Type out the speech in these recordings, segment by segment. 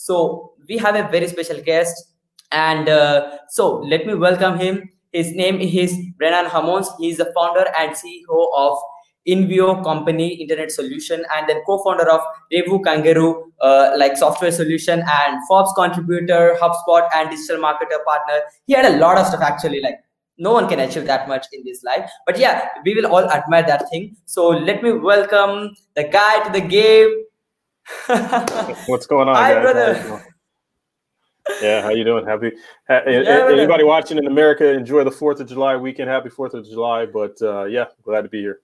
So we have a very special guest, and uh, so let me welcome him. His name is Breynan Hammons. He is the founder and CEO of Innvio company internet solution and then co-founder of Revu Kangaroo uh, like software solution and Forbes contributor, HubSpot and digital marketer partner. He had a lot of stuff actually like no one can achieve that much in this life. But yeah, we will all admire that thing. So let me welcome the guy to the game. What's going on, Hi, guys? brother. Yeah, how you doing? Happy. ha- Yeah, Anybody watching in America, enjoy the Fourth of July weekend. Happy Fourth of July. But uh, yeah, glad to be here.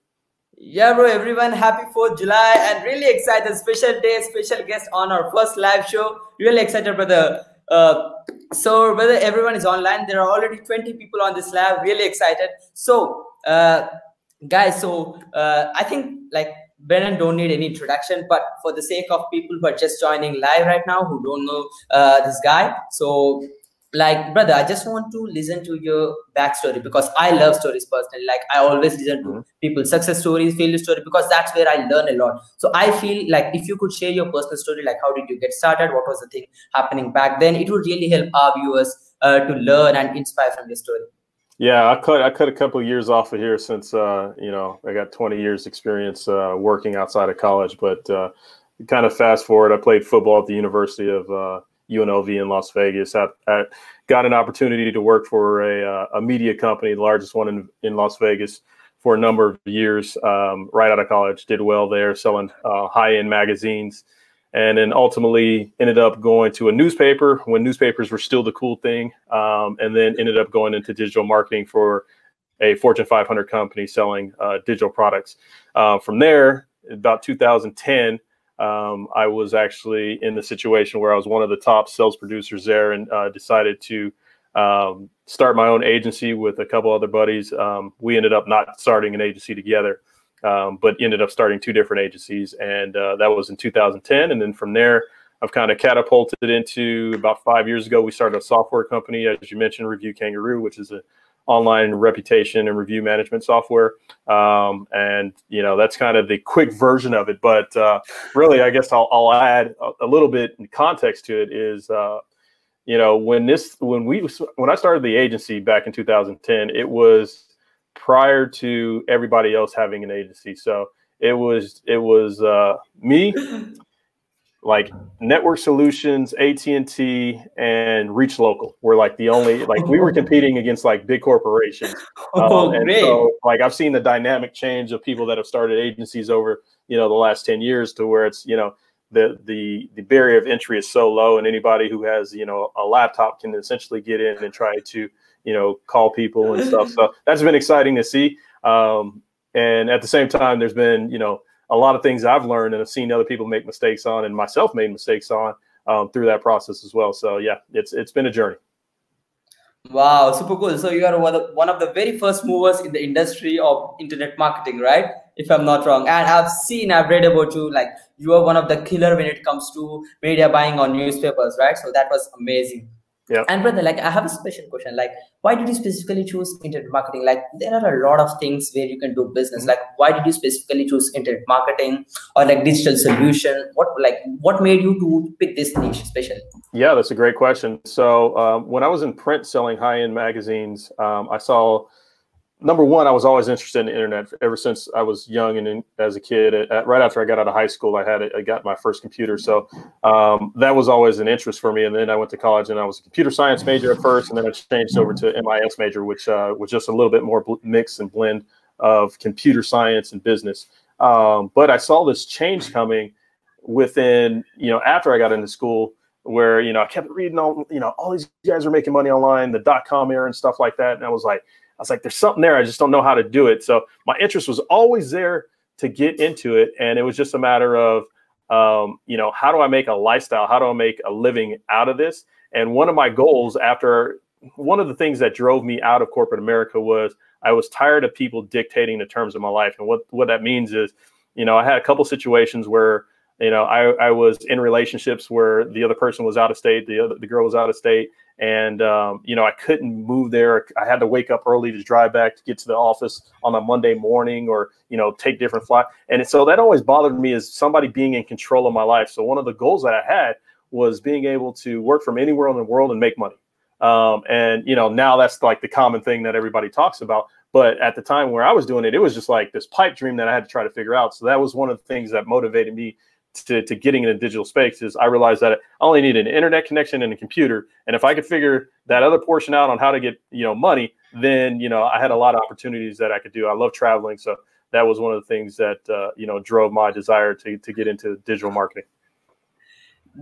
Yeah, bro, everyone, happy 4th July and really excited. Special day, special guest on our first live show. Really excited, brother. Uh, so, brother, everyone is online. There are already 20 people on this live. Really excited. So, uh, guys, so uh, I think like Breynan don't need any introduction, but for the sake of people who are just joining live right now who don't know uh, this guy, so like brother i just want to listen to your backstory because i love stories personally. Like i always listen to Mhm. people's success stories failure story because that's where i learn a lot. So i feel like if you could share your personal story like how did you get started? What was the thing happening back then? It would really help our viewers uh, to learn and inspire from your story Yeah, I cut I cut a couple of years off of here since uh, you know I got 20 years experience uh, working outside of college. But uh, kind of fast forward, I played football at the University of uh, UNLV in Las Vegas. I, I got an opportunity to work for a, uh, a media company, the largest one in, in Las Vegas, for a number of years. Um, right out of college, did well there, selling uh, high end magazines. And then ultimately ended up going to a newspaper when newspapers were still the cool thing. Um, and then ended up going into digital marketing for a Fortune 500 company selling uh, digital products. Uh, from there, about 2010, um, I was actually in the situation where I was one of the top sales producers there and uh, decided to um, start my own agency with a couple other buddies. Um, we ended up not starting an agency together, um, but ended up starting two different agencies. And uh, that was in 2010. And then from there, I've kind of catapulted into about five years ago. We started a software company, as you mentioned, Review Kangaroo, which is an online reputation and review management software. Um, and you know that's kind of the quick version of it. But uh, really, I guess I'll, I'll add a, little bit in context to it. Is uh, you know when this when we when I started the agency back in 2010, it was prior to everybody else having an agency. So it was it was uh, me like network solutions at&t and ReachLocal were like the only like we were competing against like big corporations oh um, and so like i've seen the dynamic change of people that have started agencies over you know the last 10 years to where it's you know the the the barrier of entry is so low and anybody who has you know a laptop can essentially get in and try to you know call people and stuff so that's been exciting to see um, and at the same time there's been you know a lot of things i've learned and i've seen other people make mistakes on and myself made mistakes on um, through that process as well so yeah it's it's been a journey Wow, super cool. So you are one of, one of the very first movers in the industry of internet marketing, right? If I'm not wrong. And I've seen, I've read about you, like you are one of the killer when it comes to media buying on newspapers, right? So that was amazing. Yeah. And brother, like I have a special question. Like, why did you specifically choose internet marketing? Like, there are a lot of things where you can do business. Mhm. Like, why did you specifically choose internet marketing or like digital solution? What like what made you to pick this niche, especially? Yeah, that's a great question. So um, when I was in print selling high-end magazines, um, I saw number one, I was always interested in the internet ever since I was young and in, as a kid. At, right after I got out of high school, I had I got my first computer, so um, that was always an interest for me. And then I went to college, and I was a computer science major at first, and then I changed over to MIS major, which uh, was just a little bit more mix and blend of computer science and business. Um, but I saw this change coming within, you know, after I got into school where you know I kept reading all you know all these guys are making money online, the dot com era and stuff like that, and I was like, I was like, there's something there, I just don't know how to do it. So my interest was always there to get into it, and it was just a matter of um, you know how do I make a lifestyle, how do I make a living out of this? And one of my goals after one of the things that drove me out of corporate America was I was tired of people dictating the terms of my life, and what what that means is, you know, I had a couple situations where you know I, I was in relationships where the other person was out of state the other the girl was out of state and um, you know i couldn't move there i had to wake up early to drive back to get to the office on a monday morning or you know take different flight and so that always bothered me as somebody being in control of my life so one of the goals that i had was being able to work from anywhere in the world and make money. Um, and you know, now that's like the common thing that everybody talks about. But at the time where I was doing it, it was just like this pipe dream that I had to try to figure out. So that was one of the things that motivated me to, to getting in a digital space is I realized that I only need an internet connection and a computer. And if I could figure that other portion out on how to get, you know, money, then, you know, I had a lot of opportunities that I could do. I love traveling. So that was one of the things that, uh, you know, drove my desire to, to get into digital marketing.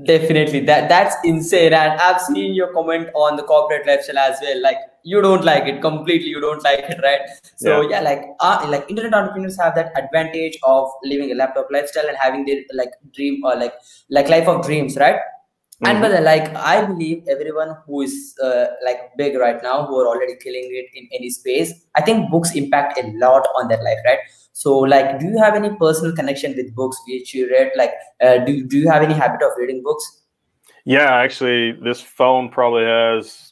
Definitely, that that's insane, and I've seen your comment on the corporate lifestyle as well. Like you don't like it completely, you don't like it, right? So yeah, yeah like uh, like internet entrepreneurs have that advantage of living a laptop lifestyle and having their like dream or like like life of dreams, right? Mm-hmm. And but like I believe everyone who is uh, like big right now, who are already killing it in any space, I think books impact a lot on their life, right? so like do you have any personal connection with books which you read like uh, do, do you have any habit of reading books yeah actually this phone probably has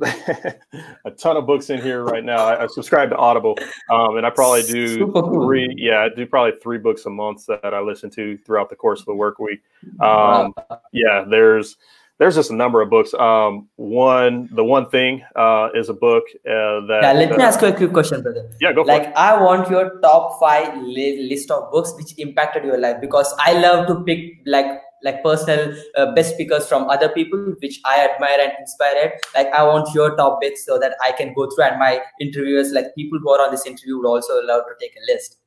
a ton of books in here right now. I, I subscribe to Audible, um, and I probably do three. Yeah, I do probably three books a month that I listen to throughout the course of the work week. Um. Yeah, there's there's just a number of books. Um, one, the one thing uh, is a book uh, that. Yeah, let uh, me ask you a quick question, brother. Yeah, go. like, it. I want your top five li- list of books which impacted your life because I love to pick like like personal uh, best speakers from other people which I admire and inspire. Like, I want your top bits so that I can go through and my interviewers, like people who are on this interview, would also love to take a list.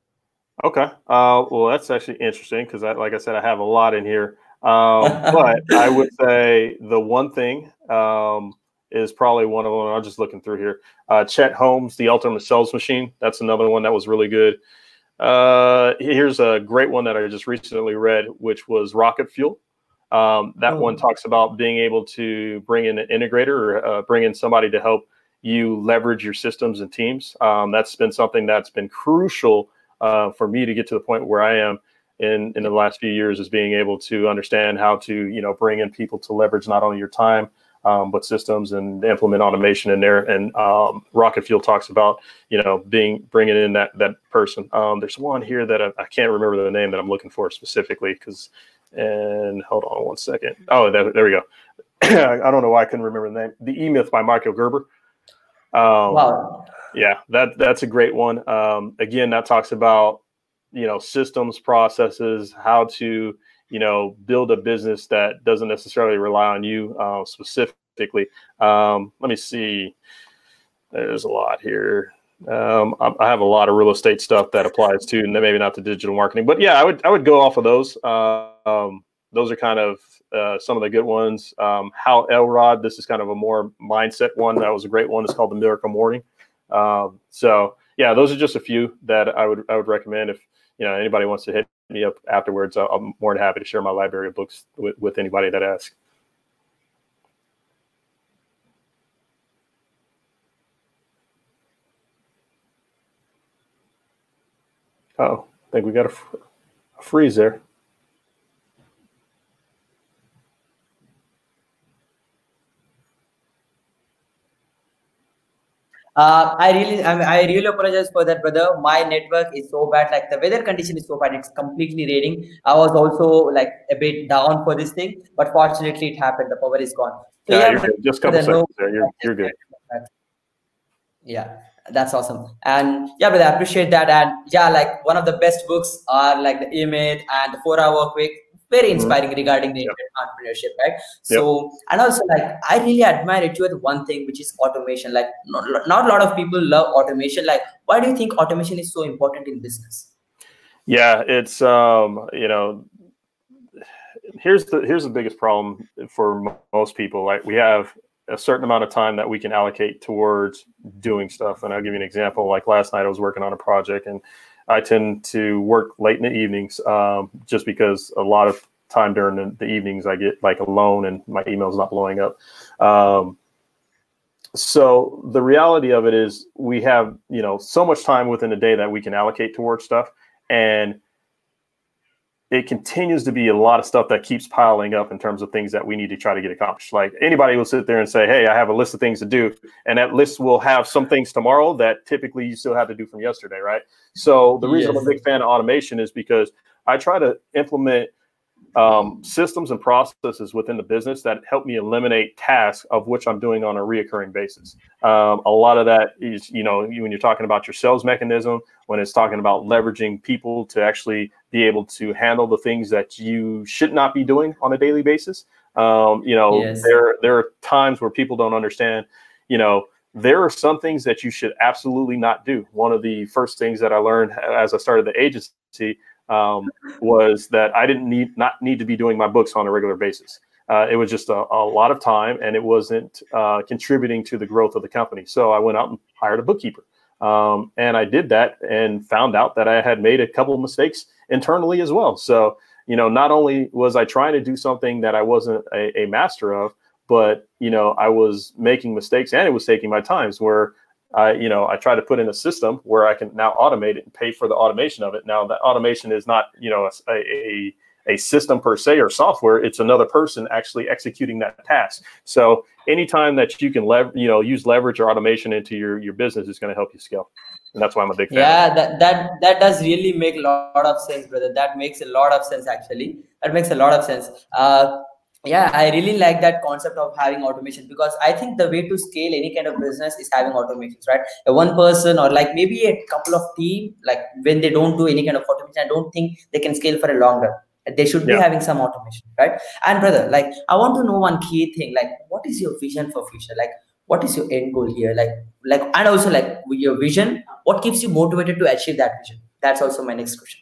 Okay. Uh, well, that's actually interesting because, like I said, I have a lot in here. Um, but I would say the one thing um, is probably one of them. I'm just looking through here. Uh, Chet Holmes, The Ultimate Sales Machine. That's another one that was really good. Uh, here's a great one that I just recently read, which was Rocket Fuel. Um, that oh. one talks about being able to bring in an integrator or uh, bring in somebody to help you leverage your systems and teams. Um, that's been something that's been crucial uh, for me to get to the point where I am in in the last few years is being able to understand how to you know bring in people to leverage not only your time um, but systems and implement automation in there. And um, Rocket Fuel talks about you know being bringing in that that person. Um, there's one here that I, I, can't remember the name that I'm looking for specifically because. And hold on one second. Oh, there, there we go. I don't know why I couldn't remember the name. The E Myth by Michael Gerber. Um, wow. Yeah, that that's a great one. Um, again, that talks about you know systems processes how to you know build a business that doesn't necessarily rely on you uh, specifically. Um, let me see. There's a lot here. Um, I, have a lot of real estate stuff that applies to and maybe not to digital marketing but yeah i would i would go off of those. Uh, um, those are kind of uh, some of the good ones. Um, hal elrod this is kind of a more mindset one that was a great one. It's called the miracle morning. Um, so yeah those are just a few that i would i would recommend if you know anybody wants to hit me up afterwards, I'm more than happy to share my library of books with, with anybody that asks. Oh, I think we got a, a freeze there. Uh, I really, I, mean, I really apologize for that, brother. My network is so bad. Like the weather condition is so bad. It's completely raining. I was also like a bit down for this thing, but fortunately, it happened. The power is gone. So, yeah, yeah just a couple seconds no, there. You're, you're good. Yeah, that's awesome. And yeah, brother, I appreciate that. And yeah, like one of the best books are like the E-Myth and the Four Hour Work Week very mm-hmm. inspiring mm-hmm. regarding the entrepreneurship right? So and also like i really admire it with one thing which is automation. Like not, not a lot of people love automation. Like why do you think automation is so important in business? Yeah it's um you know here's the here's the biggest problem for most people like we have a certain amount of time that we can allocate towards doing stuff and i'll give you an example. Like last night i was working on a project and I tend to work late in the evenings um, just because a lot of time during the, the, evenings I get like alone and my email's not blowing up. Um, so the reality of it is we have you know so much time within a day that we can allocate towards stuff and it continues to be a lot of stuff that keeps piling up in terms of things that we need to try to get accomplished. Like anybody will sit there and say, Hey, I have a list of things to do. And that list will have some things tomorrow that typically you still have to do from yesterday. Right. So the reason yes. I'm a big fan of automation is because I try to implement um, systems and processes within the business that help me eliminate tasks of which I'm doing on a reoccurring basis. Um, a lot of that is, you know, when you're talking about your sales mechanism, when it's talking about leveraging people to actually be able to handle the things that you should not be doing on a daily basis. Um, you know, yes. there there are times where people don't understand. You know, there are some things that you should absolutely not do. One of the first things that I learned as I started the agency um, was that I didn't need not need to be doing my books on a regular basis. Uh, it was just a, a, lot of time, and it wasn't uh, contributing to the growth of the company. So I went out and hired a bookkeeper, um, and I did that and found out that I had made a couple of mistakes internally as well. So you know, not only was I trying to do something that I wasn't a, a master of, but you know, I was making mistakes and it was taking my times where I, you know, I try to put in a system where I can now automate it and pay for the automation of it. Now that automation is not, you know, a, a, a system per se or software. It's another person actually executing that task. So anytime that you can lever, you know, use leverage or automation into your, your business is going to help you scale. And that's why I'm a big fan. Yeah, that, that, that does really make a lot of sense, brother. That makes a lot of sense, actually. That makes a lot of sense. Uh, yeah i really like that concept of having automation because i think the way to scale any kind of business is having automations right a one person or like maybe a couple of team like when they don't do any kind of automation i don't think they can scale for a longer they should be yeah. having some automation right and brother like i want to know one key thing like what is your vision for future like what is your end goal here like like and also like your vision what keeps you motivated to achieve that vision that's also my next question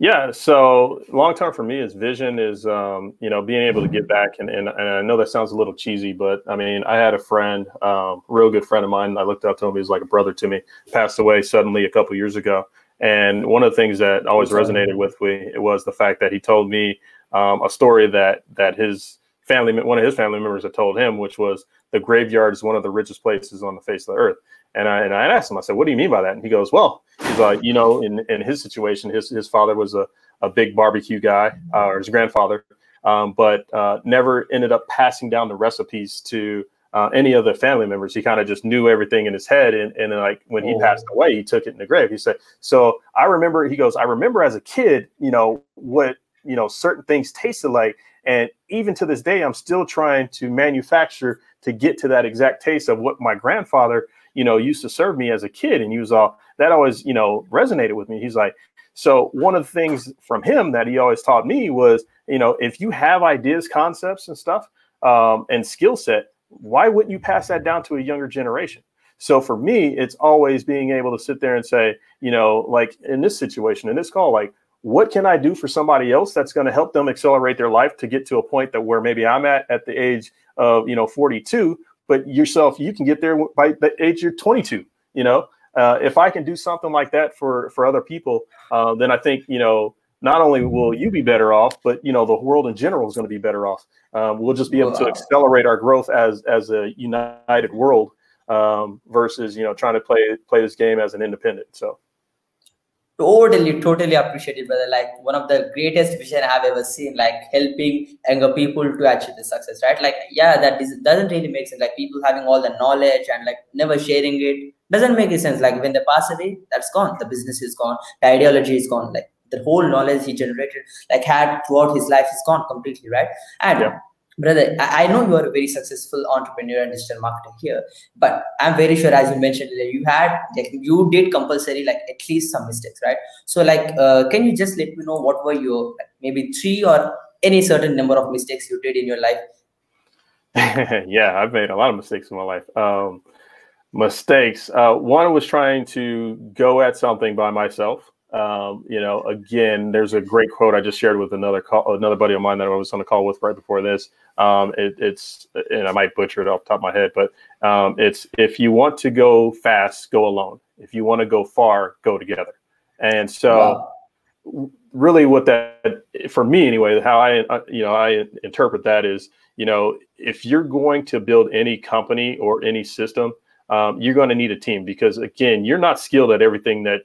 yeah. So long term for me is vision is, um, you know, being able to get back. And, and, and, I know that sounds a little cheesy, but I mean, I had a friend, um, real good friend of mine. I looked up to him. He was like a brother to me, passed away suddenly a couple years ago. And one of the things that always resonated with me it was the fact that he told me um, a story that that his family, one of his family members had told him, which was the graveyard is one of the richest places on the face of the earth. And I, and I asked him, I said, what do you mean by that? And he goes, well, he's like, you know, in, in his situation, his, his father was a, a big barbecue guy, uh, or his grandfather, um, but uh, never ended up passing down the recipes to uh, any of the family members. He kind of just knew everything in his head. And, and like when he oh. passed away, he took it in the grave. He said, so I remember, he goes, I remember as a kid, you know, what, you know, certain things tasted like. And even to this day, I'm still trying to manufacture to get to that exact taste of what my grandfather you know, used to serve me as a kid. And he was all that always, you know, resonated with me. He's like, so one of the things from him that he always taught me was, you know, if you have ideas, concepts, and stuff, um, and skill set, why wouldn't you pass that down to a younger generation? So for me, it's always being able to sit there and say, you know, like in this situation, in this call, like, what can I do for somebody else that's going to help them accelerate their life to get to a point that where maybe I'm at at the age of, you know, 42, but yourself, you can get there by the age you're 22. You know, uh, if I can do something like that for for other people, uh, then I think you know not only will you be better off, but you know the world in general is going to be better off. Um, we'll just be able to accelerate our growth as as a united world um, versus you know trying to play play this game as an independent. So totally totally appreciated brother. Like one of the greatest vision i've ever seen like helping younger people to achieve the success right? Like yeah that is, doesn't really make sense. Like people having all the knowledge and like never sharing it doesn't make any sense. Like when they pass away that's gone. The business is gone. The ideology is gone. Like the whole knowledge he generated like had throughout his life is gone completely right? And yeah brother i know you are a very successful entrepreneur and digital marketer here but i'm very sure as you mentioned you had like you did compulsory like at least some mistakes right? So like uh, can you just let me know what were your maybe three or any certain number of mistakes you did in your life? Yeah i've made a lot of mistakes in my life. Um, mistakes uh, one was trying to go at something by myself. Um, you know, again, there's a great quote I just shared with another call, another buddy of mine that I was on the call with right before this. Um, it, it's, and I might butcher it off the top of my head, but um, it's if you want to go fast, go alone. If you want to go far, go together. And so, wow. really, what that for me anyway, how I uh, you know I interpret that is, you know, if you're going to build any company or any system, um, you're going to need a team because again, you're not skilled at everything that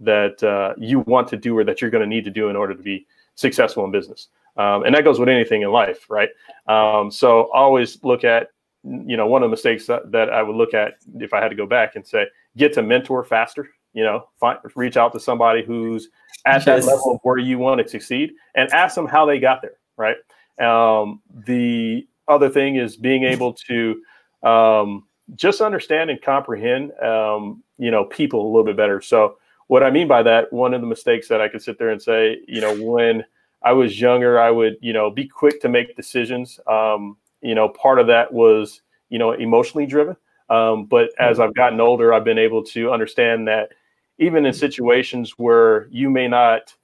that uh, you want to do or that you're going to need to do in order to be successful in business. Um, and that goes with anything in life, right? Um, so always look at, you know, one of the mistakes that, that, I would look at if I had to go back and say, get to mentor faster, you know, find, reach out to somebody who's at yes. that level of where you want to succeed and ask them how they got there, right? Um, the other thing is being able to um, just understand and comprehend, um, you know, people a little bit better. So what I mean by that, one of the mistakes that I could sit there and say, you know, when I was younger, I would, you know, be quick to make decisions. Um, you know, part of that was, you know, emotionally driven. Um, but as I've gotten older, I've been able to understand that even in situations where you may not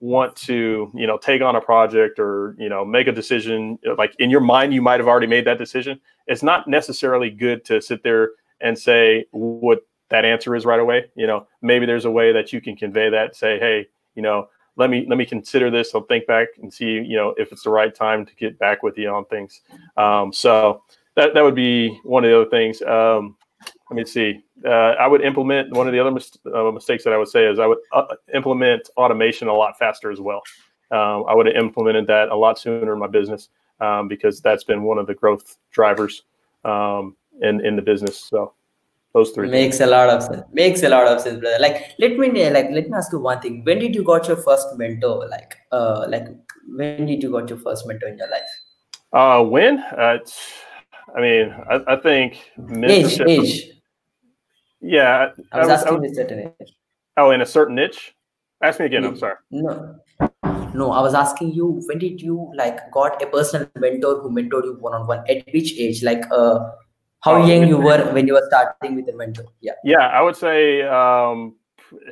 want to you know take on a project or you know make a decision like in your mind you might have already made that decision it's not necessarily good to sit there and say what that answer is right away you know maybe there's a way that you can convey that say hey you know let me let me consider this i'll think back and see you know if it's the right time to get back with you on things um, so that, that would be one of the other things um, let me see. Uh, I would implement one of the other mis- uh, mistakes that I would say is I would uh, implement automation a lot faster as well. Um, I would have implemented that a lot sooner in my business um, because that's been one of the growth drivers um, in in the business. So those three makes things. a lot of sense. Makes a lot of sense, brother. Like let me like let me ask you one thing. When did you got your first mentor? Like uh like when did you got your first mentor in your life? Uh, when? Uh, I mean, I, I think age, age. Yeah, I was, I asking I was, a certain age. Oh, in a certain niche. Ask me again. I'm sorry. No, no. I was asking you when did you like got a personal mentor who mentored you one on one? At which age? Like, uh, how oh, young you were when you were starting with a mentor? Yeah. Yeah, I would say, um,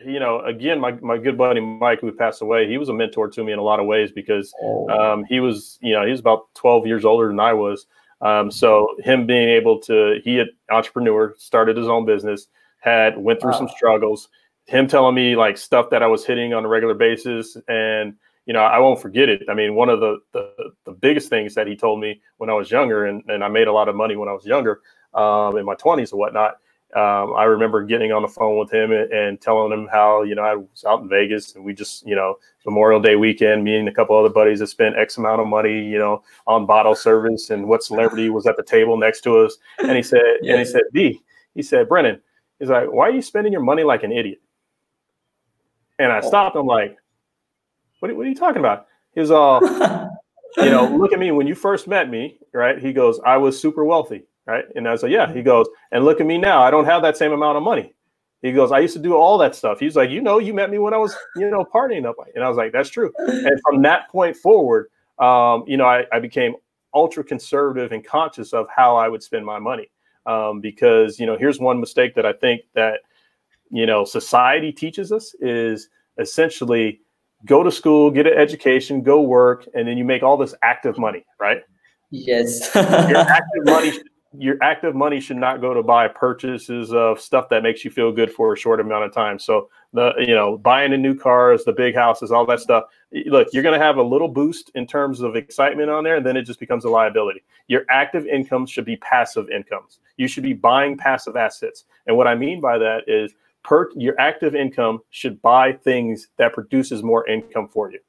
you know, again, my my good buddy Mike, who passed away, he was a mentor to me in a lot of ways because oh. um, he was, you know, he was about 12 years older than I was. Um, so him being able to, he had entrepreneur, started his own business had went through wow. some struggles. Him telling me like stuff that I was hitting on a regular basis, and you know I won't forget it. I mean, one of the the, the biggest things that he told me when I was younger, and, and I made a lot of money when I was younger, um, in my twenties and whatnot. Um, I remember getting on the phone with him and, and, telling him how you know I was out in Vegas and we just you know Memorial Day weekend, me and a couple other buddies that spent X amount of money you know on bottle service and what celebrity was at the table next to us, and he said and he said D, he said Breynan, He's like, why are you spending your money like an idiot? And I oh. stopped. I'm like, what are, what are you talking about? He was all, you know, look at me. When you first met me, right? He goes, I was super wealthy, right? And I was like, yeah. He goes, and look at me now. I don't have that same amount of money. He goes, I used to do all that stuff. He's like, you know, you met me when I was, you know, partying up. And I was like, that's true. And from that point forward, um, you know, I, I became ultra conservative and conscious of how I would spend my money um, because you know here's one mistake that I think that you know society teaches us is essentially go to school, get an education, go work, and then you make all this active money, right? Yes. your active money your active money should not go to buy purchases of stuff that makes you feel good for a short amount of time. So the you know buying a new cars, the big houses, all that stuff. Look, you're going to have a little boost in terms of excitement on there, and then it just becomes a liability. Your active income should be passive incomes. You should be buying passive assets, and what I mean by that is per your active income should buy things that produces more income for you.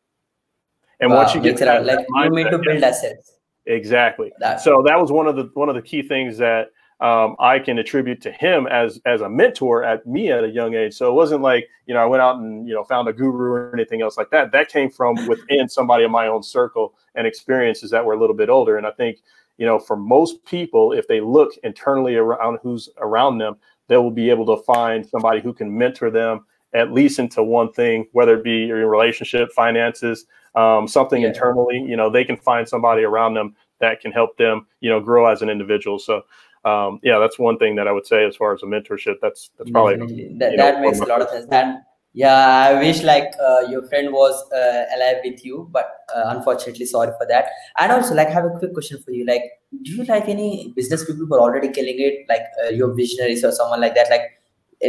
And wow, once you get to that, like you need to build assets Exactly. so that was one of the one of the key things that um, I can attribute to him as as a mentor at me at a young age. So it wasn't like you know I went out and you know found a guru or anything else like that. That came from within somebody in my own circle and experiences that were a little bit older. And I think you know for most people, if they look internally around who's around them, they will be able to find somebody who can mentor them at least into one thing, whether it be your relationship, finances, um, something yeah. internally. You know, they can find somebody around them that can help them, you know, grow as an individual. So, um, yeah, that's one thing that I would say as far as a mentorship. That's that's probably that, that know, makes a lot of sense. And yeah, I wish like uh, your friend was uh, alive with you, but uh, unfortunately, sorry for that. And also, like, I have a quick question for you. Like, do you like any business people who are already killing it, like uh, your visionaries or someone like that? Like,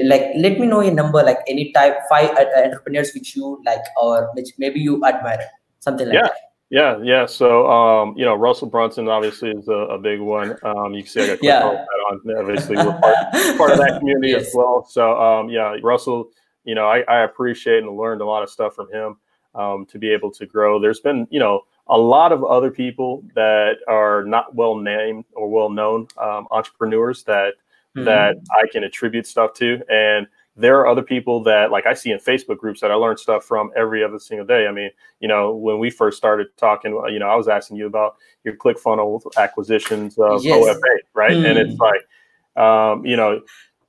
like let me know a number like any type five entrepreneurs which you like or which maybe you admire something like yeah. that yeah, yeah. So, um, you know, Russell Brunson obviously is a, a big one. Um, you can see I got yeah. on. Obviously, we're part, part of that community yes. as well. So, um, yeah, Russell, you know, I, I, appreciate and learned a lot of stuff from him um, to be able to grow. There's been, you know, a lot of other people that are not well named or well known um, entrepreneurs that mm-hmm. that I can attribute stuff to. And there are other people that like I see in Facebook groups that I learn stuff from every other single day. I mean, you know, when we first started talking, you know, I was asking you about your ClickFunnels acquisitions of yes. OFA, right? Mm. And it's hmm. like, um, you know,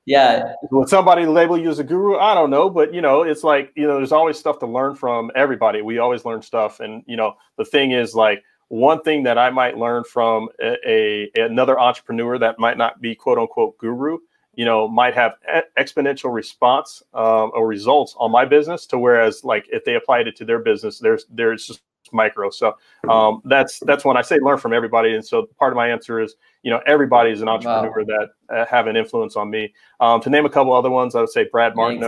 yeah. Would somebody label you as a guru? I don't know, but you know, it's like you know, there's always stuff to learn from everybody. We always learn stuff, and you know, the thing is like one thing that I might learn from a, a another entrepreneur that might not be quote unquote guru you know might have exponential response um, or results on my business to whereas like if they applied it to their business there's there's just micro. So um, that's that's when i say learn from everybody. And so part of my answer is you know everybody is an entrepreneur wow. that uh, have an influence on me. Um, to name a couple other ones i would say brad martin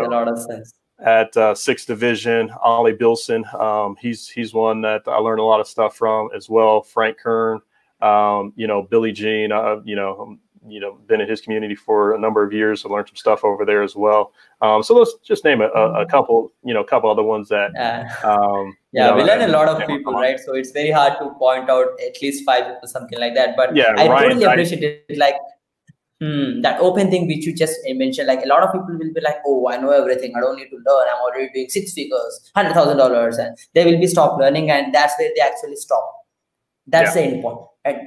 at uh, sixth division ollie bilson um, he's he's one that i learned a lot of stuff from as well frank kern um, you know Billy Gene uh, you know you know been in his community for a number of years. I learned some stuff over there as well. Um, so let's just name a, a, mm-hmm. couple, you know, a couple other ones that. Yeah, um, yeah, you know, we learn a lot of people, right? So it's very hard to point out at least five or something like that. But yeah, I Ryan, totally appreciate I, it. Like Hmm, that open thing which you just mentioned, like a lot of people will be like, "Oh, I know everything. I don't need to learn. I'm already doing six figures, hundred thousand dollars," and they will be stop learning, and that's where they actually stop. That's yeah. the end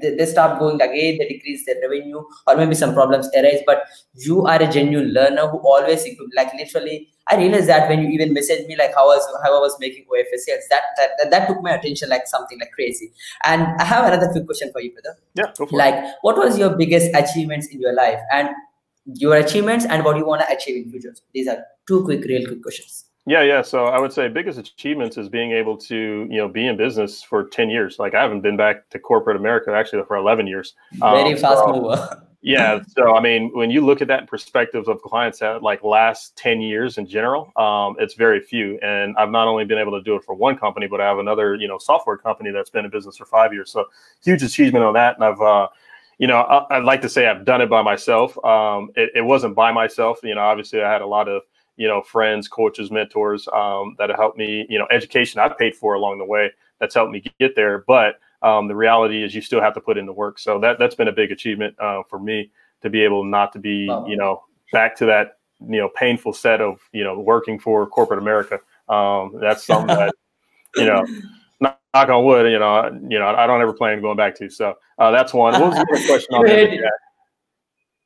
they, start going again they decrease their revenue or maybe some problems arise. But you are a genuine learner who always like literally i realized that when you even messaged me like how was how i was making OFA sales that, that that, that took my attention like something like crazy. And i have another quick question for you brother. Yeah like it. what was your biggest achievements in your life? And your achievements and what you want to achieve in future? These are two quick real quick questions yeah, yeah. So I would say biggest achievements is being able to, you know, be in business for 10 years. Like I haven't been back to corporate America actually for 11 years. Very um, fast so, mover. yeah. So, I mean, when you look at that in perspectives of clients that like last 10 years in general, um, it's very few. And I've not only been able to do it for one company, but I have another, you know, software company that's been in business for five years. So huge achievement on that. And I've, uh, you know, I, would like to say I've done it by myself. Um, it, it wasn't by myself. You know, obviously I had a lot of, you know, friends, coaches, mentors um, that have helped me, you know, education I've paid for along the way that's helped me get there. But um, the reality is you still have to put in the work. So that, that's been a big achievement uh, for me to be able not to be, wow. you know, back to that, you know, painful set of, you know, working for corporate America. Um, that's something that, you know, knock on wood, you know, you know, I don't ever plan on going back to. So uh, that's one. What was the question on that?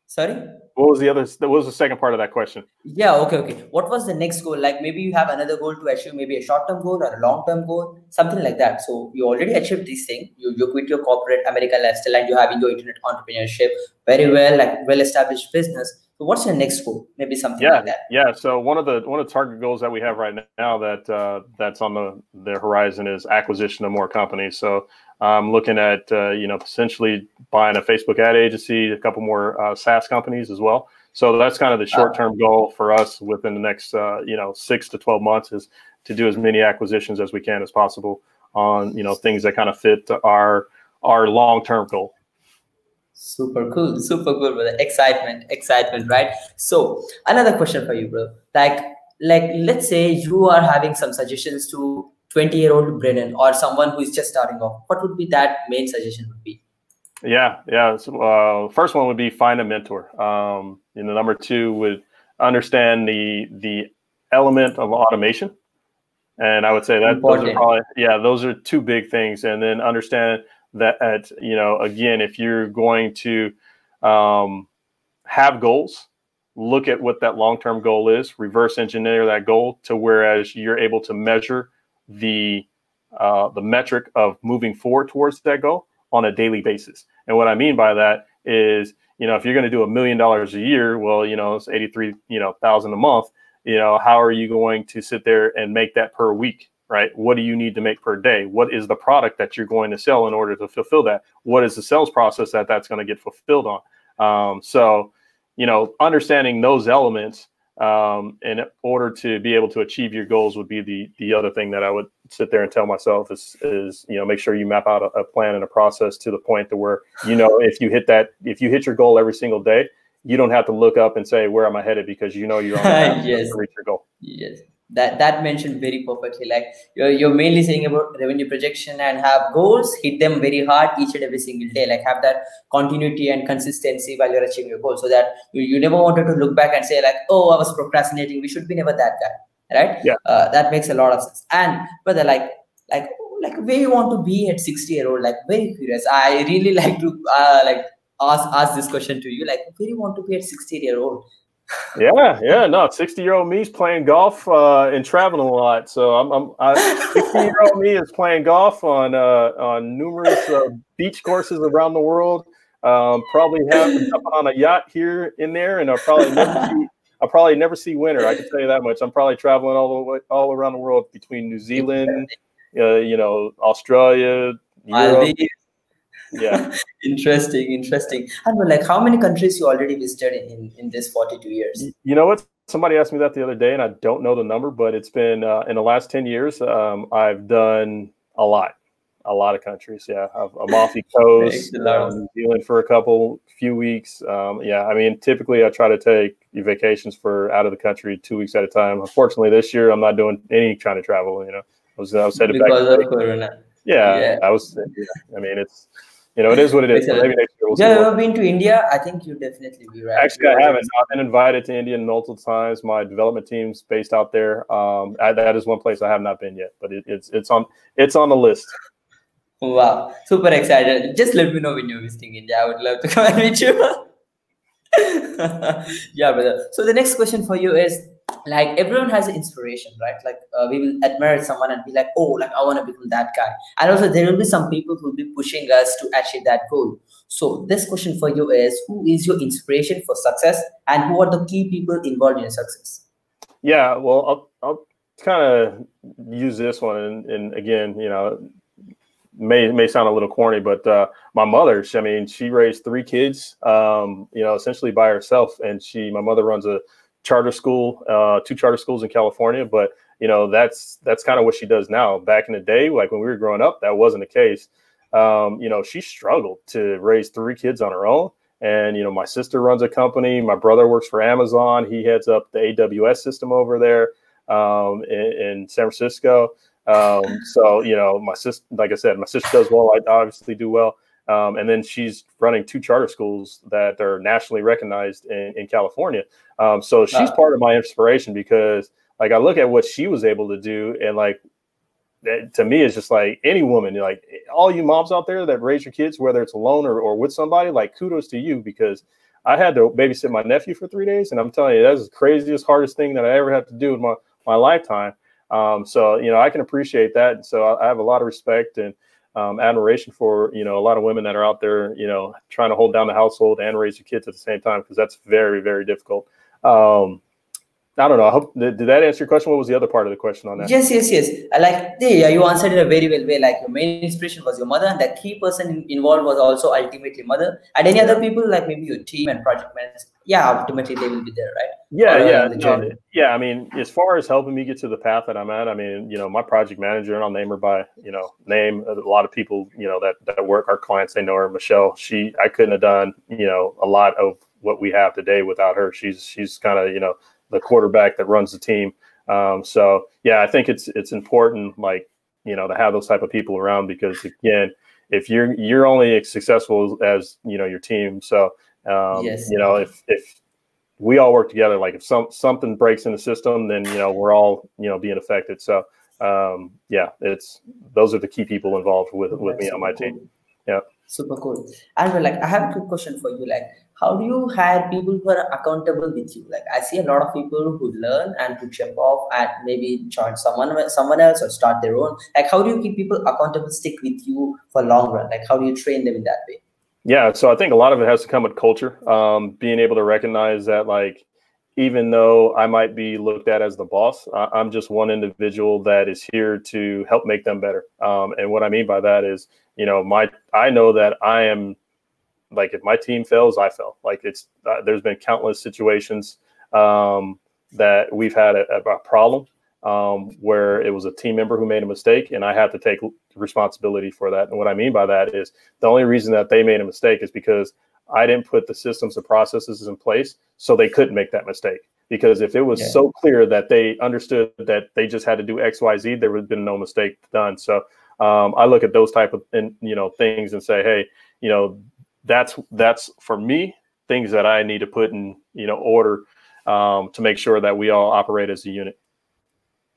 Sorry? what was the other what was the second part of that question? Yeah okay okay. What was the next goal? Like maybe you have another goal to achieve maybe a short-term goal or a long-term goal something like that. So you already achieved this thing. You, you quit your corporate american lifestyle and you're having your internet entrepreneurship very well like well-established business. So what's your next goal? Maybe something yeah, like that. yeah. So one of the one of the target goals that we have right now that uh, that's on the the horizon is acquisition of more companies. So I'm looking at uh, you know essentially buying a Facebook ad agency, a couple more uh, SaaS companies as well. So that's kind of the short-term goal for us within the next uh, you know six to 12 months is to do as many acquisitions as we can as possible on you know things that kind of fit our our long-term goal. Super cool, super cool, brother. Excitement, excitement, right? So another question for you, bro. Like, like let's say you are having some suggestions to 20 year old Breynan or someone who is just starting off, what would be that main suggestion would be? Yeah, yeah. So, uh, first one would be find a mentor. Um, and the number two would understand the the element of automation. And I would say that those are probably yeah, those are two big things. And then understand that at, you know, again, if you're going to um, have goals, look at what that long term goal is, reverse engineer that goal to whereas you're able to measure the uh, the metric of moving forward towards that goal on a daily basis. And what I mean by that is, you know, if you're going to do a million dollars a year, well, you know, it's 83, you know, thousand a month. You know, how are you going to sit there and make that per week? Right? What do you need to make per day? What is the product that you're going to sell in order to fulfill that? What is the sales process that that's going to get fulfilled on? Um, so, you know, understanding those elements um, in order to be able to achieve your goals would be the the other thing that I would sit there and tell myself is is you know make sure you map out a, a, plan and a process to the point to where you know if you hit that if you hit your goal every single day you don't have to look up and say where am I headed because you know you're on the yes. to reach your goal. Yes, that that mentioned very perfectly like you're, you're mainly saying about revenue projection and have goals hit them very hard each and every single day like have that continuity and consistency while you're achieving your goal so that you, you never wanted to look back and say like oh i was procrastinating. We should be never that guy right? Yeah. Uh, that makes a lot of sense. And brother like like like where you want to be at 60 year old like very curious. I really like to uh, like ask ask this question to you like where you want to be at 60 year old yeah, yeah, no, sixty year old me is playing golf uh, and traveling a lot. So I'm, I'm sixty year old me is playing golf on uh, on numerous uh, beach courses around the world. Um, probably have on a yacht here in there, and I'll probably never see, I'll probably never see winter. I can tell you that much. I'm probably traveling all the way all around the world between New Zealand, uh, you know, Australia, Europe, yeah. Interesting interesting. And like how many countries you already visited in in this 42 years? You know what? Somebody asked me that the other day and i don't know the number but it's been uh, in the last 10 years um, i've done a lot. A lot of countries yeah. I've amalfi coast um, new zealand for a couple few weeks um, yeah. I mean typically i try to take vacations for out of the country two weeks at a time. Unfortunately this year i'm not doing any kind of travel you know. I was, I was headed because back to yeah, yeah, i was yeah, i mean it's you know, it is what it is. Maybe next year we'll yeah, ever been to India? I think you definitely be right. Actually, I haven't. I've been invited to India multiple times. My development team's based out there. Um, I, that is one place I have not been yet, but it, it's it's on it's on the list. Wow, super excited! Just let me know when you're visiting India. I would love to come and meet you. yeah, brother. So the next question for you is like everyone has an inspiration right? Like uh, we will admire someone and be like oh like i want to become that guy. And also there will be some people who will be pushing us to achieve that goal. So this question for you is who is your inspiration for success and who are the key people involved in your success? Yeah well i'll, I'll kind of use this one and, and again you know may may sound a little corny, but uh, my mother, she, I mean, she raised three kids, um, you know, essentially by herself, and she, my mother runs a charter school, uh, two charter schools in California. But you know, that's that's kind of what she does now. Back in the day, like when we were growing up, that wasn't the case. Um, you know, she struggled to raise three kids on her own. And you know, my sister runs a company. My brother works for Amazon. He heads up the AWS system over there um, in, in, San Francisco. Um, so you know, my sister, like I said, my sister does well. I obviously do well. Um, and then she's running two charter schools that are nationally recognized in, in California. Um, so she's uh, part of my inspiration because like I look at what she was able to do and like that, to me it's just like any woman like all you moms out there that raise your kids whether it's alone or, or with somebody like kudos to you because I had to babysit my nephew for three days and I'm telling you that's the craziest hardest thing that I ever had to do in my my lifetime. Um, so you know I can appreciate that. and So I, I have a lot of respect and um, admiration for you know a lot of women that are out there you know trying to hold down the household and raise your kids at the same time because that's very very difficult. Um, I don't know. I hope did, did, that answer your question? What was the other part of the question on that? Yes, yes, yes. I like yeah, you answered it a very well way. Like your main inspiration was your mother, and the key person involved was also ultimately mother. And any other people, like maybe your team and project managers, yeah, ultimately they will be there, right? Yeah, or, uh, yeah, no, yeah. I mean, as far as helping me get to the path that I'm at, I mean, you know, my project manager, and I'll name her by you know name. A lot of people, you know, that that work our clients, they know her, Michelle. She, I couldn't have done, you know, a lot of what we have today without her. She's she's kind of you know the quarterback that runs the team. Um, so yeah, I think it's it's important like you know to have those type of people around because again, if you're you're only as successful as you know your team. So um, yes. you know if if we all work together, like if some something breaks in the system, then you know we're all you know being affected. So um, yeah, it's those are the key people involved with with me on my team. Yeah. Super cool. And like I have a quick question for you. Like how do you hire people who are accountable with you like i see a lot of people who learn and who jump off and maybe join someone someone else or start their own like how do you keep people accountable stick with you for long run like how do you train them in that way yeah so i think a lot of it has to come with culture um, being able to recognize that like even though i might be looked at as the boss i'm just one individual that is here to help make them better um, and what i mean by that is you know my i know that i am like if my team fails, I fail. Like it's uh, there's been countless situations um, that we've had a, a problem um, where it was a team member who made a mistake, and I had to take responsibility for that. And what I mean by that is the only reason that they made a mistake is because I didn't put the systems and processes in place so they couldn't make that mistake. because if it was yeah. so clear that they understood that they just had to do X, Y, Z, there would have been no mistake done. So um, I look at those type of you know things and say, hey, you know, that's that's for me things that I need to put in you know order um, to make sure that we all operate as a unit.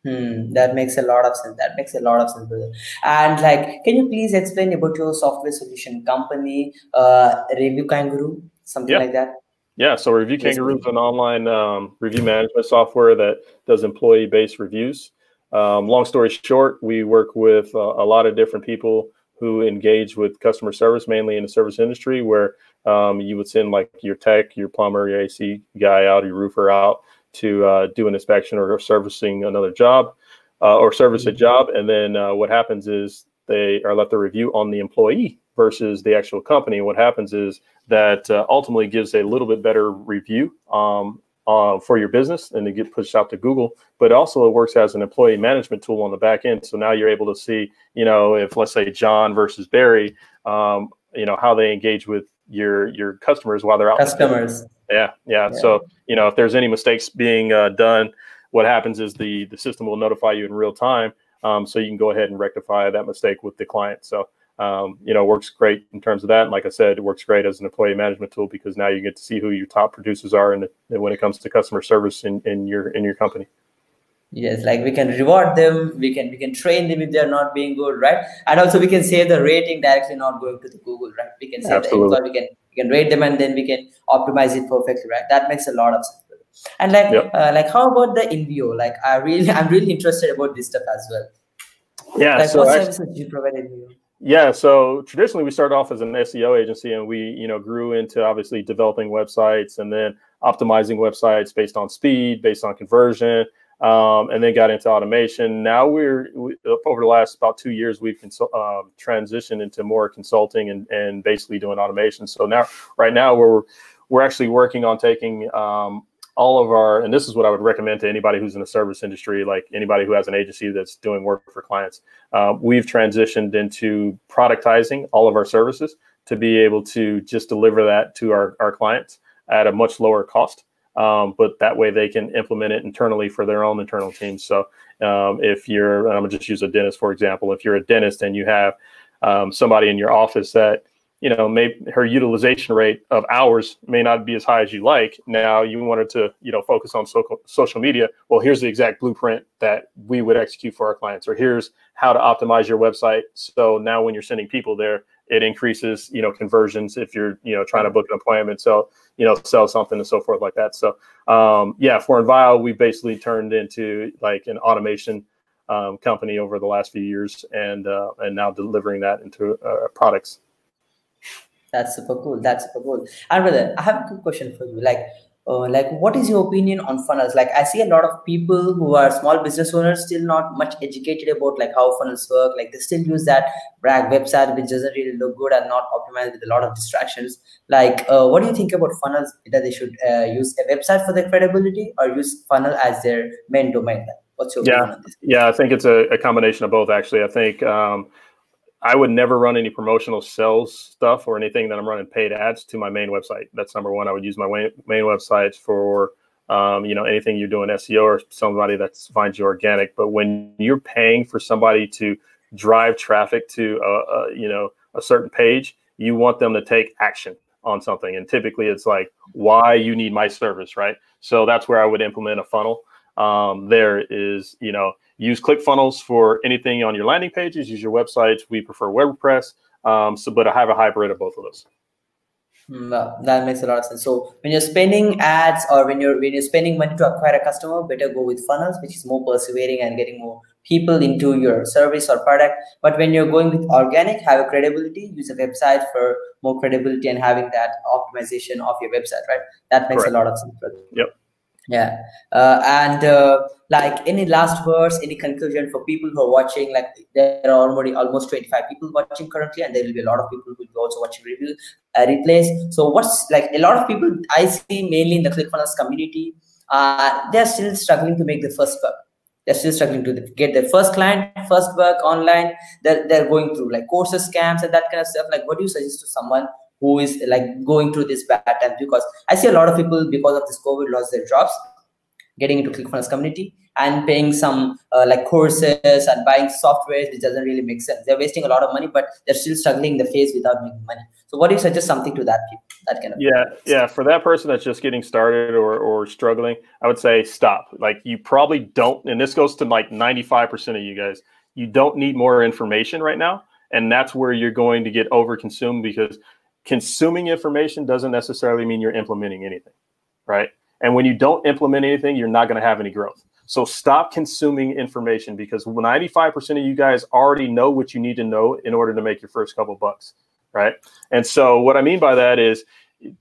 Hmm, that makes a lot of sense. That makes a lot of sense, brother. And like, can you please explain about your software solution company, uh, Review Kangaroo, something yep. like that? Yeah, so Review Kangaroo is an online um, review management software that does employee-based reviews. Um, long story short, we work with uh, a lot of different people who engage with customer service, mainly in the service industry, where um, you would send like your tech, your plumber, your AC guy out, your roofer out to uh, do an inspection or servicing another job uh, or service a mm-hmm. job. And then uh, what happens is they are left a review on the employee versus the actual company. And what happens is that uh, ultimately gives a little bit better review um, uh, for your business and to get pushed out to Google. But also it works as an employee management tool on the back end. So now you're able to see, you know, if let's say John versus Barry, um, you know, how they engage with your your customers while they're out. Customers. Yeah, yeah, yeah. So you know, if there's any mistakes being uh, done, what happens is the the system will notify you in real time, um, so you can go ahead and rectify that mistake with the client. So um, you know, works great in terms of that. And like I said, it works great as an employee management tool because now you get to see who your top producers are, and when it comes to customer service in, in your in your company. Yes, like we can reward them, we can we can train them if they're not being good, right? And also we can save the rating directly, not going to the Google, right? We can save Absolutely. the we can we can rate them and then we can optimize it perfectly, right? That makes a lot of sense. And like yep. uh, like how about the Innvio? Like I really I'm really interested about this stuff as well. Yeah. Like so what services you provide Innvio? Yeah, so traditionally we started off as an SEO agency and we, you know, grew into obviously developing websites and then optimizing websites based on speed, based on conversion, um, and then got into automation. Now we're we, over the last about two years we've consul- um, transitioned into more consulting and and basically doing automation. So now right now we're we're actually working on taking um, all of our, and this is what I would recommend to anybody who's in the service industry, like anybody who has an agency that's doing work for clients. Uh, we've transitioned into productizing all of our services to be able to just deliver that to our, our clients at a much lower cost. Um, but that way they can implement it internally for their own internal teams. So um, if you're, I'm gonna just use a dentist for example. If you're a dentist and you have um, somebody in your office that you know, maybe her utilization rate of hours may not be as high as you like. Now you wanted to, you know, focus on social media. Well, here's the exact blueprint that we would execute for our clients, or here's how to optimize your website. So now when you're sending people there, it increases, you know, conversions if you're, you know, trying to book an appointment, so you know, sell something and so forth like that. So um, yeah, for Innvio, we basically turned into like an automation um, company over the last few years, and uh, and now delivering that into uh, products. That's super cool. That's super cool. And brother, I have a quick question for you. Like, uh, like what is your opinion on funnels? Like, I see a lot of people who are small business owners still not much educated about like how funnels work. Like, they still use that brag website which doesn't really look good and not optimized with a lot of distractions. Like, uh, what do you think about funnels? That they should uh, use a website for their credibility or use funnel as their main domain? What's your yeah, yeah? I think it's a, a, combination of both. Actually, I think. Um, I would never run any promotional sales stuff or anything that I'm running paid ads to my main website. That's number one. I would use my main websites for um, you know anything you're doing SEO or somebody that finds you organic. But when you're paying for somebody to drive traffic to a, a you know a certain page, you want them to take action on something. And typically, it's like why you need my service, right? So that's where I would implement a funnel. Um, there is you know Use ClickFunnels for anything on your landing pages. Use your websites. We prefer WordPress. Um, so, but I have a hybrid of both of those. Hmm, that makes a lot of sense. So when you're spending ads or when you're when you're spending money to acquire a customer, better go with funnels, which is more persevering and getting more people into your service or product. But when you're going with organic, have a credibility, use a website for more credibility and having that optimization of your website, right? That makes Correct. a lot of sense. Yep yeah. Uh, and uh, like any last words any conclusion for people who are watching? Like there are already almost 25 people watching currently and there will be a lot of people who will also watching review uh, replays. So what's like a lot of people i see mainly in the clickfunnels community uh, they're still struggling to make the first buck they're still struggling to get their first client first work online. They're, they're going through like courses scams and that kind of stuff. Like what do you suggest to someone who is like going through this bad time because I see a lot of people because of this COVID lost their jobs getting into ClickFunnels community and paying some uh, like courses and buying software which doesn't really make sense. They're wasting a lot of money but they're still struggling in the phase without making money. So what do you suggest something to that people that kind of yeah yeah for that person that's just getting started or or struggling i would say stop. Like you probably don't and this goes to like 95% of you guys you don't need more information right now and that's where you're going to get over consumed because consuming information doesn't necessarily mean you're implementing anything right and when you don't implement anything you're not going to have any growth so stop consuming information because 95% of you guys already know what you need to know in order to make your first couple bucks, right? And so what I mean by that is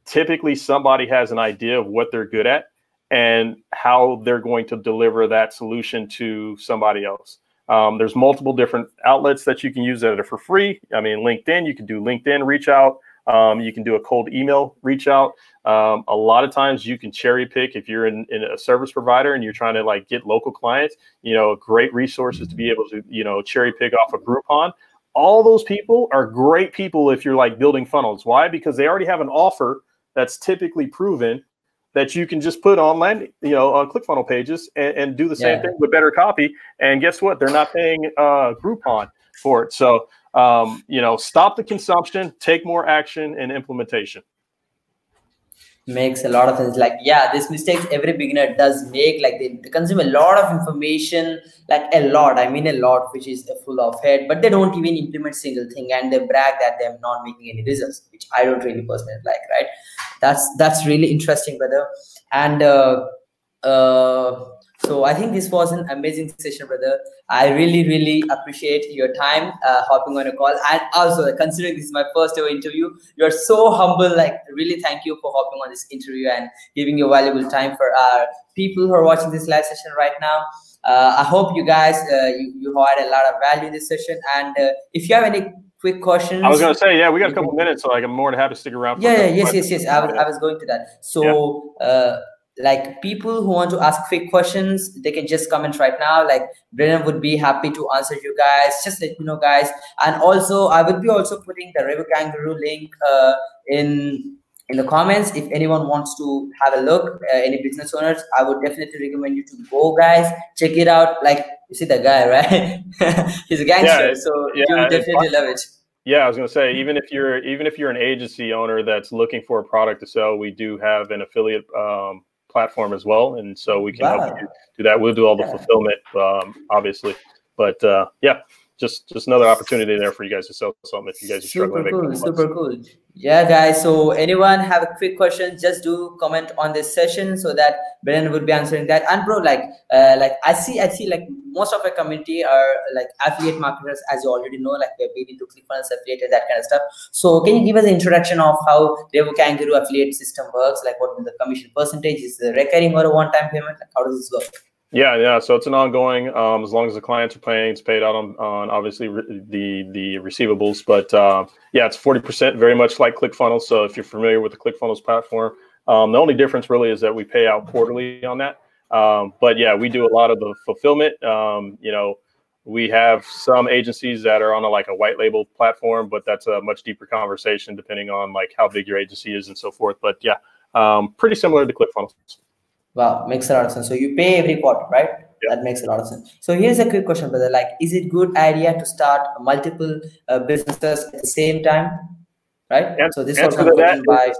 typically somebody has an idea of what they're good at and how they're going to deliver that solution to somebody else. Um, there's multiple different outlets that you can use that are for free. I mean, LinkedIn, you can do LinkedIn reach out. Um, you can do a cold email reach out. Um, a lot of times you can cherry pick if you're in, in, a service provider and you're trying to like get local clients, you know, great resources to be able to, you know, cherry pick off of Groupon. All those people are great people if you're like building funnels. Why? Because they already have an offer that's typically proven that you can just put on land, you know, on ClickFunnel pages and, and do the same yeah. thing with better copy. And guess what? They're not paying uh, Groupon for it. So, um, you know, stop the consumption, take more action and implementation. Makes a lot of sense. Like yeah this mistakes every beginner does make like they, they, consume a lot of information like a lot i mean a lot which is a full of head but they don't even implement single thing and they brag that they're not making any results which i don't really personally like right? That's that's really interesting brother. And uh uh so I think this was an amazing session, brother. I really, really appreciate your time uh, hopping on a call. And also, considering this is my first ever interview, you're so humble. Like, really thank you for hopping on this interview and giving your valuable time for our people who are watching this live session right now. Uh, I hope you guys, uh, you, you had a lot of value in this session. And uh, if you have any quick questions. I was going to say, yeah, we got a couple minutes, so like, I'm more than happy to stick around. yeah, yeah yes, yes, yes. I was, I was going to that. So, yeah. uh, like people who want to ask quick questions they can just comment right now. Like Breynan would be happy to answer you guys. Just let me know guys. And also i will be also putting the Revukangaroo link uh, in in the comments. If anyone wants to have a look uh, any business owners i would definitely recommend you to go guys. Check it out. Like you see the guy right? He's a gangster yeah, so yeah, you definitely love it. Yeah, I was going to say even if you're even if you're an agency owner that's looking for a product to sell, we do have an affiliate um, platform as well, and so we can wow. help you do that. We'll do all the fulfillment, um, obviously, but uh, yeah, just just another opportunity there for you guys to sell something if you guys are super struggling. Cool, super cool. Yeah, guys. So anyone have a quick question? Just do comment on this session so that Breynan would be answering that. And bro, like, uh, like I see, I see, like most of our community are like affiliate marketers, as you already know. Like we're big into ClickFunnels affiliate that kind of stuff. So can you give us an introduction of how Revukangaroo affiliate system works? Like what the commission percentage is, the recurring or a one-time payment? Like how does this work? Yeah, yeah. So it's an ongoing. Um, as long as the clients are paying, it's paid out on, on obviously re- the the receivables. But uh, yeah, it's forty percent, very much like ClickFunnels. So if you're familiar with the ClickFunnels platform, um, the only difference really is that we pay out quarterly on that. Um, but yeah, we do a lot of the fulfillment. Um, you know, we have some agencies that are on a like a white label platform, but that's a much deeper conversation depending on like how big your agency is and so forth. But yeah, um, pretty similar to ClickFunnels. Wow, makes a lot of sense. So you pay every quarter, right? Yeah. That makes a lot of sense. So here's a quick question, brother. Like, is it good idea to start multiple uh, businesses at the same time? Right. so this was that by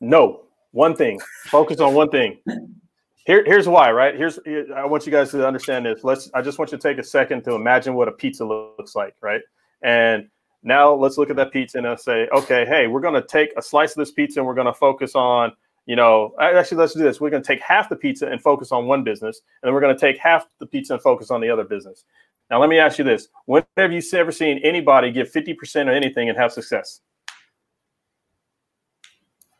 no one thing. Focus on one thing. Here, here's why. Right. Here's I want you guys to understand this. Let's. I just want you to take a second to imagine what a pizza looks like. Right. And now let's look at that pizza and i say, okay, hey, we're going to take a slice of this pizza and we're going to focus on you know, actually, let's do this. We're going to take half the pizza and focus on one business, and then we're going to take half the pizza and focus on the other business. Now, let me ask you this: When have you ever seen anybody give fifty percent of anything and have success?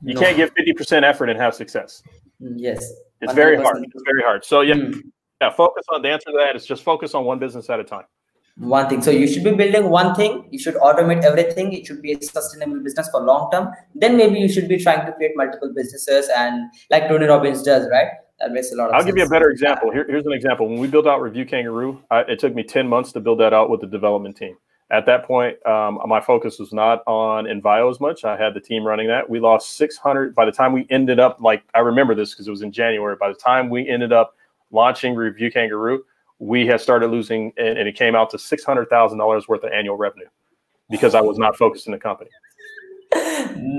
You no. can't give fifty percent effort and have success. Yes, it's very hard. It's very hard. So yeah, mm. yeah. Focus on the answer to that is just focus on one business at a time one thing. So you should be building one thing. You should automate everything. It should be a sustainable business for long term. Then maybe you should be trying to create multiple businesses and like tony robbins does right? That makes a lot of i'll sense. give you a better example. Here, here's an example. When we built out Revukangaroo I, it took me 10 months to build that out with the development team. At that point um, my focus was not on Innvio as much. I had the team running that. We lost 600 by the time we ended up like i remember this because it was in january. By the time we ended up launching Revukangaroo, we had started losing, and, and it came out to six hundred thousand dollars worth of annual revenue because I was not focused in the company.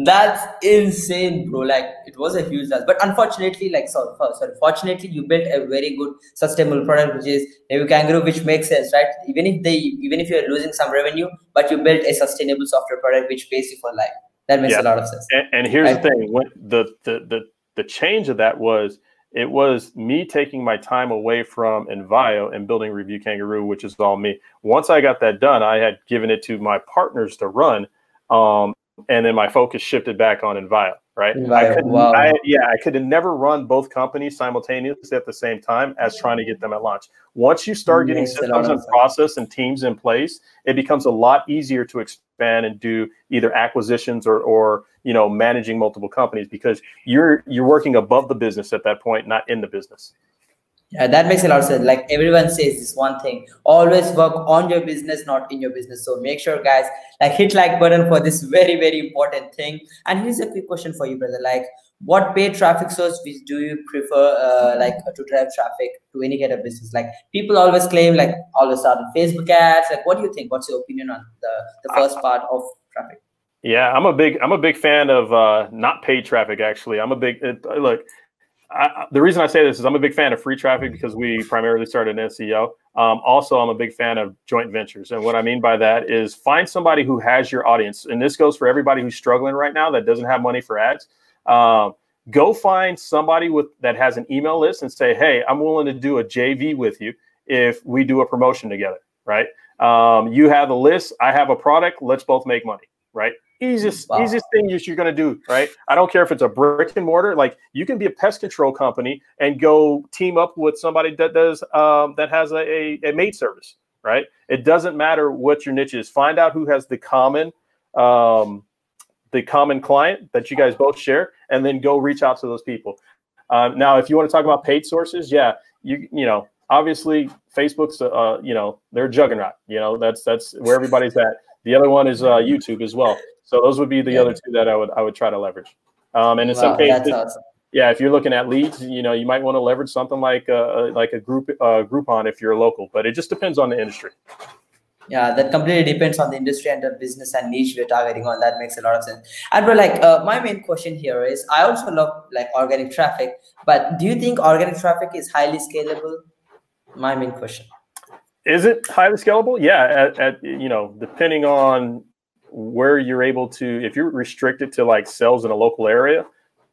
That's insane, bro. Like it was a huge loss, but unfortunately, like sorry, sorry, fortunately, you built a very good sustainable product, which is Revukangaroo, which makes sense, right? Even if they, even if you're losing some revenue, but you built a sustainable software product which pays you for life. That makes yeah. a lot of sense. And, and here's right? the thing: when the, the the the change of that was it was me taking my time away from Innvio and building Revukangaroo, which is all me. Once I got that done, I had given it to my partners to run. Um, and then my focus shifted back on Innvio, right? I could, wow. I, yeah, I could never run both companies simultaneously at the same time as trying to get them at launch. Once you start getting systems and process and teams in place, it becomes a lot easier to expand and do either acquisitions or, or you know managing multiple companies because you're you're working above the business at that point, not in the business. Yeah, that makes a lot of sense. Like everyone says this one thing, always work on your business, not in your business. So make sure guys like hit like button for this very, very important thing. And here's a quick question for you, brother. Like what paid traffic source do you prefer uh, like to drive traffic to any kind of business? Like people always claim like always start on Facebook ads. Like what do you think? What's your opinion on the, the first part of traffic? Yeah, I'm a big I'm a big fan of uh, not paid traffic. Actually, I'm a big look. I, the reason I say this is I'm a big fan of free traffic because we primarily started an SEO. Um, also, I'm a big fan of joint ventures. And what I mean by that is find somebody who has your audience. And this goes for everybody who's struggling right now that doesn't have money for ads. Um, go find somebody with that has an email list and say, hey, I'm willing to do a JV with you if we do a promotion together, right? Um, you have a list, I have a product, let's both make money, right? Easiest wow. easiest thing you're going to do right? I don't care if it's a brick and mortar like you can be a pest control company and go team up with somebody that does um, that has a, a, a maid service right? It doesn't matter what your niche is. Find out who has the common um, the common client that you guys both share and then go reach out to those people. Um, now if you want to talk about paid sources yeah you you know obviously facebook's uh, you know they're a juggernaut you know that's that's where everybody's at. The other one is uh, youtube as well so those would be the yeah. other two that I would I would try to leverage. Um, and in wow, some cases, awesome. yeah, if you're looking at leads, you know, you might want to leverage something like a, like a group uh, Groupon if you're local. But it just depends on the industry. Yeah, that completely depends on the industry and the business and niche we're targeting on. That makes a lot of sense. And but like uh, my main question here is, I also love like organic traffic, but do you think organic traffic is highly scalable? My main question. Is it highly scalable? Yeah, at, at you know, depending on where you're able to, if you're restricted to like sales in a local area,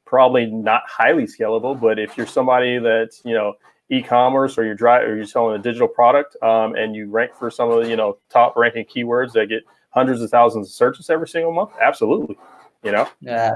probably not highly scalable. But if you're somebody that's, you know, e-commerce or you're dry or you're selling a digital product um, and you rank for some of the, you know, top ranking keywords that get hundreds of thousands of searches every single month, absolutely. You know? Yeah.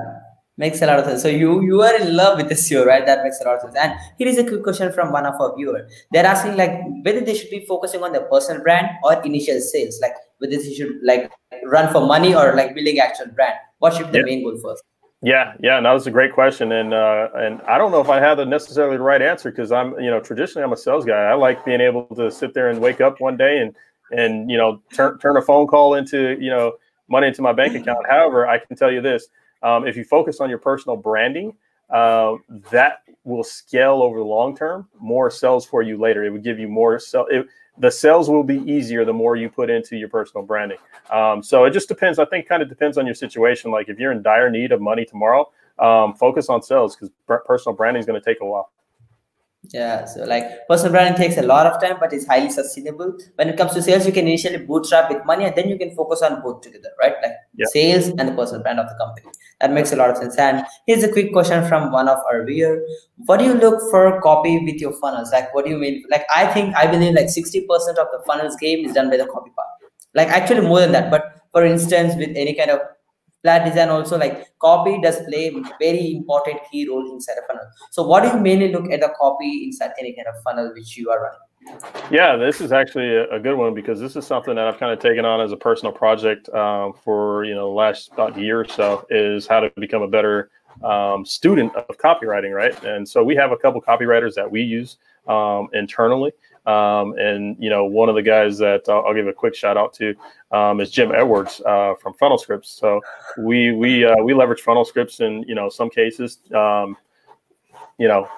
Makes a lot of sense. So you you are in love with the SEO, right? That makes a lot of sense. And here is a quick question from one of our viewers. They're asking like whether they should be focusing on their personal brand or initial sales, like whether they should like run for money or like building actual brand. What should be the main goal first? Yeah, yeah, and that was a great question, and uh, and I don't know if I have the necessarily the right answer because I'm you know traditionally I'm a sales guy. I like being able to sit there and wake up one day and and you know turn turn a phone call into you know money into my bank account. However, I can tell you this um, if you focus on your personal branding, uh, that will scale over the long term. More sales for you later. It would give you more sell. It, the sales will be easier the more you put into your personal branding. Um, so it just depends. I think kind of depends on your situation. Like if you're in dire need of money tomorrow, um, focus on sales because personal branding is going to take a while. Yeah, so like personal branding takes a lot of time, but it's highly sustainable. When it comes to sales, you can initially bootstrap with money and then you can focus on both together, right? Like yeah. sales and the personal brand of the company. That makes a lot of sense. And here's a quick question from one of our viewers: What do you look for copy with your funnels? Like, what do you mean? Like, I think, I believe like 60% of the funnels game is done by the copy part. Like actually more than that. But for instance, with any kind of flat design also like copy does play very important key role inside a funnel. So what do you mainly look at the copy inside any kind of funnel which you are running? Yeah this is actually a, good one because this is something that i've kind of taken on as a personal project um, for you know the last about year or so is how to become a better um, student of copywriting right? And so we have a couple copywriters that we use um, internally um, and you know, one of the guys that I'll, I'll give a quick shout out to um, is Jim Edwards uh, from Funnel Scripts. So we we uh, we leverage Funnel Scripts in you know some cases. Um, you know,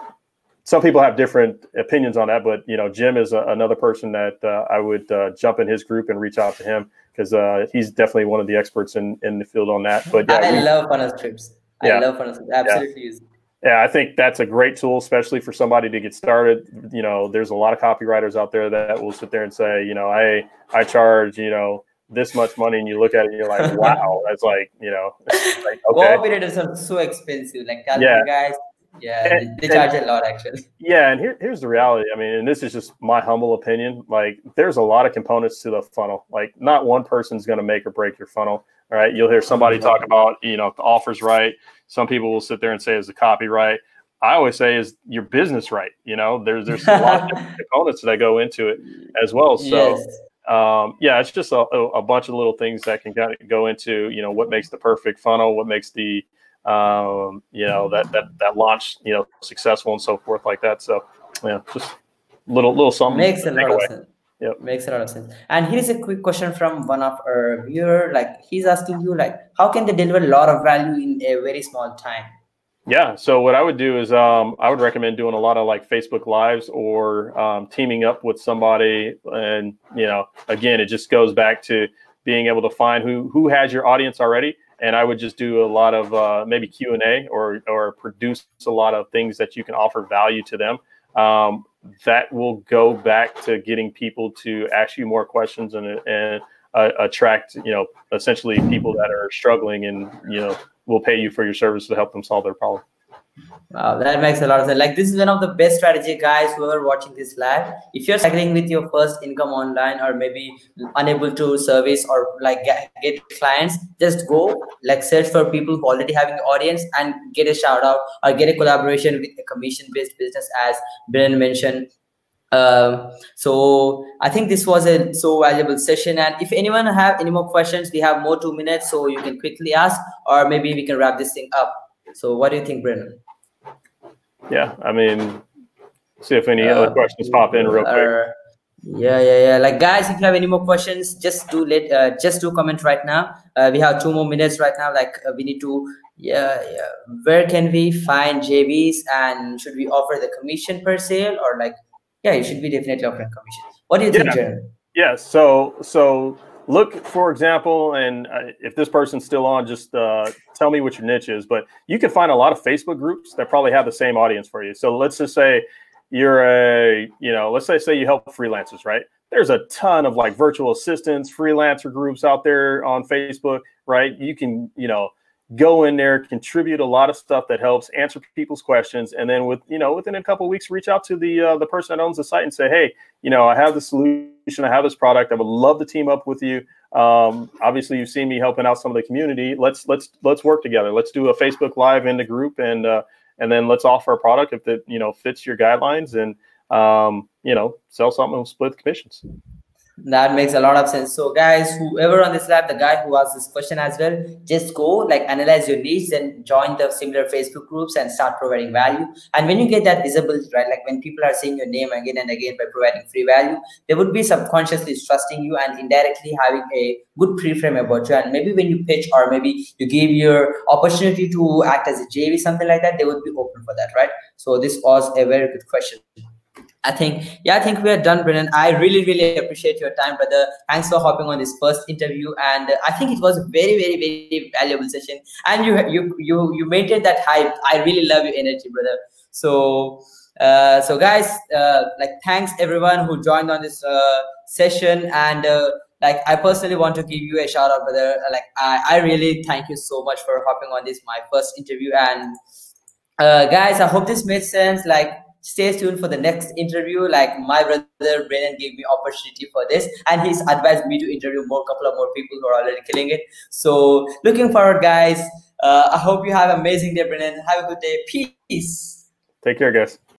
some people have different opinions on that, but you know, Jim is a, another person that uh, I would uh, jump in his group and reach out to him because uh, he's definitely one of the experts in, in the field on that. But yeah, I we, love funnel Scripts. I yeah, love Funnel Scripts. Absolutely. Yeah. Yeah, I think that's a great tool, especially for somebody to get started. You know, there's a lot of copywriters out there that will sit there and say, you know, I I charge, you know, this much money, and you look at it, and you're like, wow, that's like, you know, like, okay. Cooperators are so expensive. Like, tell yeah. guys, yeah, and, they charge and, a lot actually. Yeah, and here, here's the reality. I mean, and this is just my humble opinion. Like, there's a lot of components to the funnel. Like, not one person's going to make or break your funnel. All right, you'll hear somebody talk about, you know, if the offer's right. Some people will sit there and say, "Is the copyright. I always say, "Is your business right?" You know, there's there's a lot of components that go into it as well. So. Yes. Um, yeah, it's just a, a, bunch of little things that can kind of go into, you know, what makes the perfect funnel, what makes the um, you know, that that that launch, you know, successful and so forth like that. So yeah, just little little something. Makes a lot away. of sense. Yep. Makes a lot of sense. And here's a quick question from one of our viewer. Like he's asking you, like, how can they deliver a lot of value in a very small time? Yeah. So what I would do is um, I would recommend doing a lot of like Facebook lives or um, teaming up with somebody. And, you know, again, it just goes back to being able to find who, who has your audience already and I would just do a lot of uh, maybe Q and A or or produce a lot of things that you can offer value to them. Um, that will go back to getting people to ask you more questions and and uh, attract you know essentially people that are struggling and you know will pay you for your service to help them solve their problem. Wow, that makes a lot of sense. Like this is one of the best strategy, guys. Who are watching this live, if you're struggling with your first income online, or maybe unable to service or like get, get clients, just go like search for people who already having audience and get a shout out or get a collaboration with a commission based business, as Breynan mentioned. Um, so I think this was a so valuable session. And if anyone have any more questions, we have more two minutes, so you can quickly ask, or maybe we can wrap this thing up. So what do you think, Breynan? Yeah, I mean, see if any uh, other questions pop in real quick. Uh, yeah, yeah, yeah. Like guys, if you have any more questions, just do let uh, just do comment right now. Uh, we have two more minutes right now. Like uh, we need to. Yeah, yeah. Where can we find JVs and should we offer the commission per sale or like? Yeah, you should be definitely offering commission. What do you think, yeah. Yeah. So so look for example and uh, if this person's still on just uh, tell me what your niche is but you can find a lot of facebook groups that probably have the same audience for you. So let's just say you're a you know let's say say you help freelancers right? There's a ton of like virtual assistants freelancer groups out there on facebook right? You can you know go in there, contribute a lot of stuff that helps answer people's questions, and then with you know within a couple weeks, reach out to the uh, the person that owns the site and say, hey, you know, I have the solution, I have this product, I would love to team up with you. Um, obviously, you've seen me helping out some of the community. Let's let's let's work together. Let's do a Facebook Live in the group, and uh, and then let's offer a product if it you know fits your guidelines, and um, you know, sell something and split the commissions. That makes a lot of sense. So, guys, whoever on this lab, the guy who asked this question as well, just go like analyze your needs and join the similar Facebook groups and start providing value. And when you get that visibility, right, like when people are seeing your name again and again by providing free value, they would be subconsciously trusting you and indirectly having a good pre-frame about you. And maybe when you pitch or maybe you give your opportunity to act as a JV, something like that, they would be open for that, right? So this was a very good question. I think, yeah, I think we are done, Breynan. I really, really appreciate your time, brother. Thanks for hopping on this first interview, and uh, I think it was a very, very, very valuable session. And you, you, you, you maintained that hype. I really love your energy, brother. So, uh, so guys, uh, like, thanks everyone who joined on this uh, session, and uh, like, I personally want to give you a shout out, brother. Like, I, I really thank you so much for hopping on this my first interview, and uh, guys, I hope this made sense. Like stay tuned for the next interview. Like my brother Breynan gave me opportunity for this, and he's advised me to interview more couple of more people who are already killing it. So looking forward, guys. Uh, I hope you have amazing day, Breynan. Have a good day. Peace. Take care, guys.